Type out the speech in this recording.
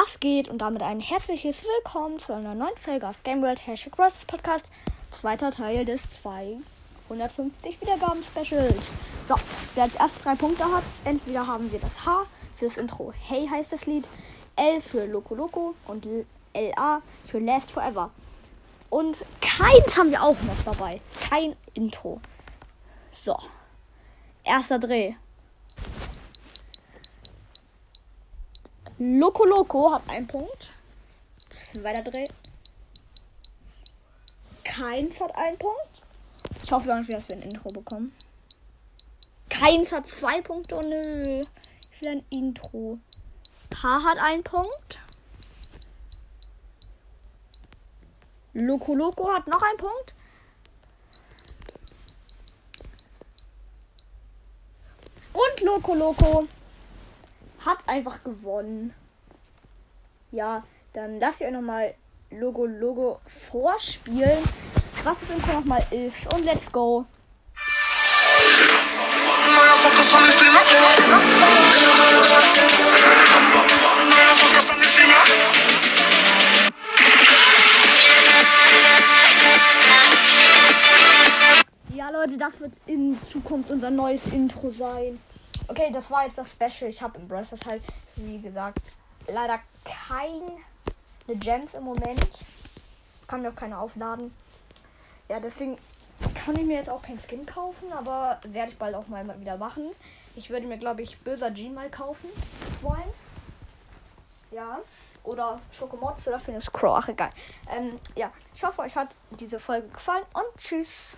Was geht? Und damit ein herzliches Willkommen zu einer neuen Folge auf Game World Hashtag Roses Podcast. Zweiter Teil des 250 Wiedergaben Specials. So, wer als erstes drei Punkte hat, entweder haben wir das H für das Intro Hey heißt das Lied, L für Loco Loco und LA für Last Forever. Und keins haben wir auch noch dabei. Kein Intro. So. Erster Dreh. Loco Loco hat einen Punkt. Zweiter Dreh. Keins hat einen Punkt. Ich hoffe irgendwie, dass wir ein Intro bekommen. Keins hat zwei Punkte. Oh nö. Ich will ein Intro. H hat einen Punkt. Loco Loco hat noch einen Punkt. Und Loco Loco hat einfach gewonnen. Ja, dann lasst ihr euch nochmal Logo Logo vorspielen, was das Intro nochmal ist. Und let's go. Ja, Leute, das wird in Zukunft unser neues Intro sein. Okay, das war jetzt das Special. Ich habe im Brawl das halt, wie gesagt, leider keine Gems im Moment. Kann mir auch keine aufladen. Ja, deswegen kann ich mir jetzt auch kein Skin kaufen, aber werde ich bald auch mal wieder machen. Ich würde mir, glaube ich, böser Jean mal kaufen wollen. Ja. Oder Schokomotz oder Phoenix Crow. Ach, egal. Ähm, ja, ich hoffe, euch hat diese Folge gefallen und tschüss.